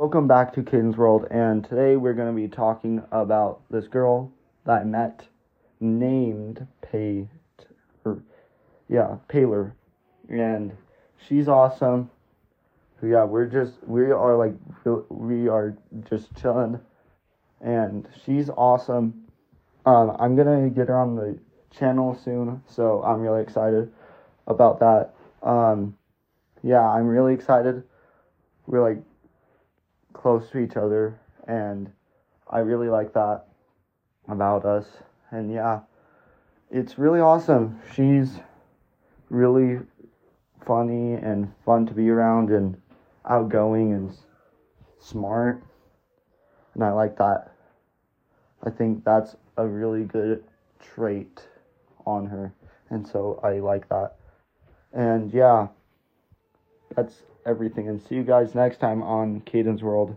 Welcome back to Caden's World, and today we're going to be talking about this girl that I met named Pay, or yeah, Paylor, and she's awesome. Yeah, we're just we are like we are just chilling, and she's awesome. Um, I'm gonna get her on the channel soon, so I'm really excited about that. Um, yeah, I'm really excited. We're like close to each other, and I really like that about us. And yeah, it's really awesome. She's really funny and fun to be around, and outgoing and smart, and I like that. I think that's a really good trait on her, and so I like that. And yeah, that's everything. And see you guys next time on Caden's World.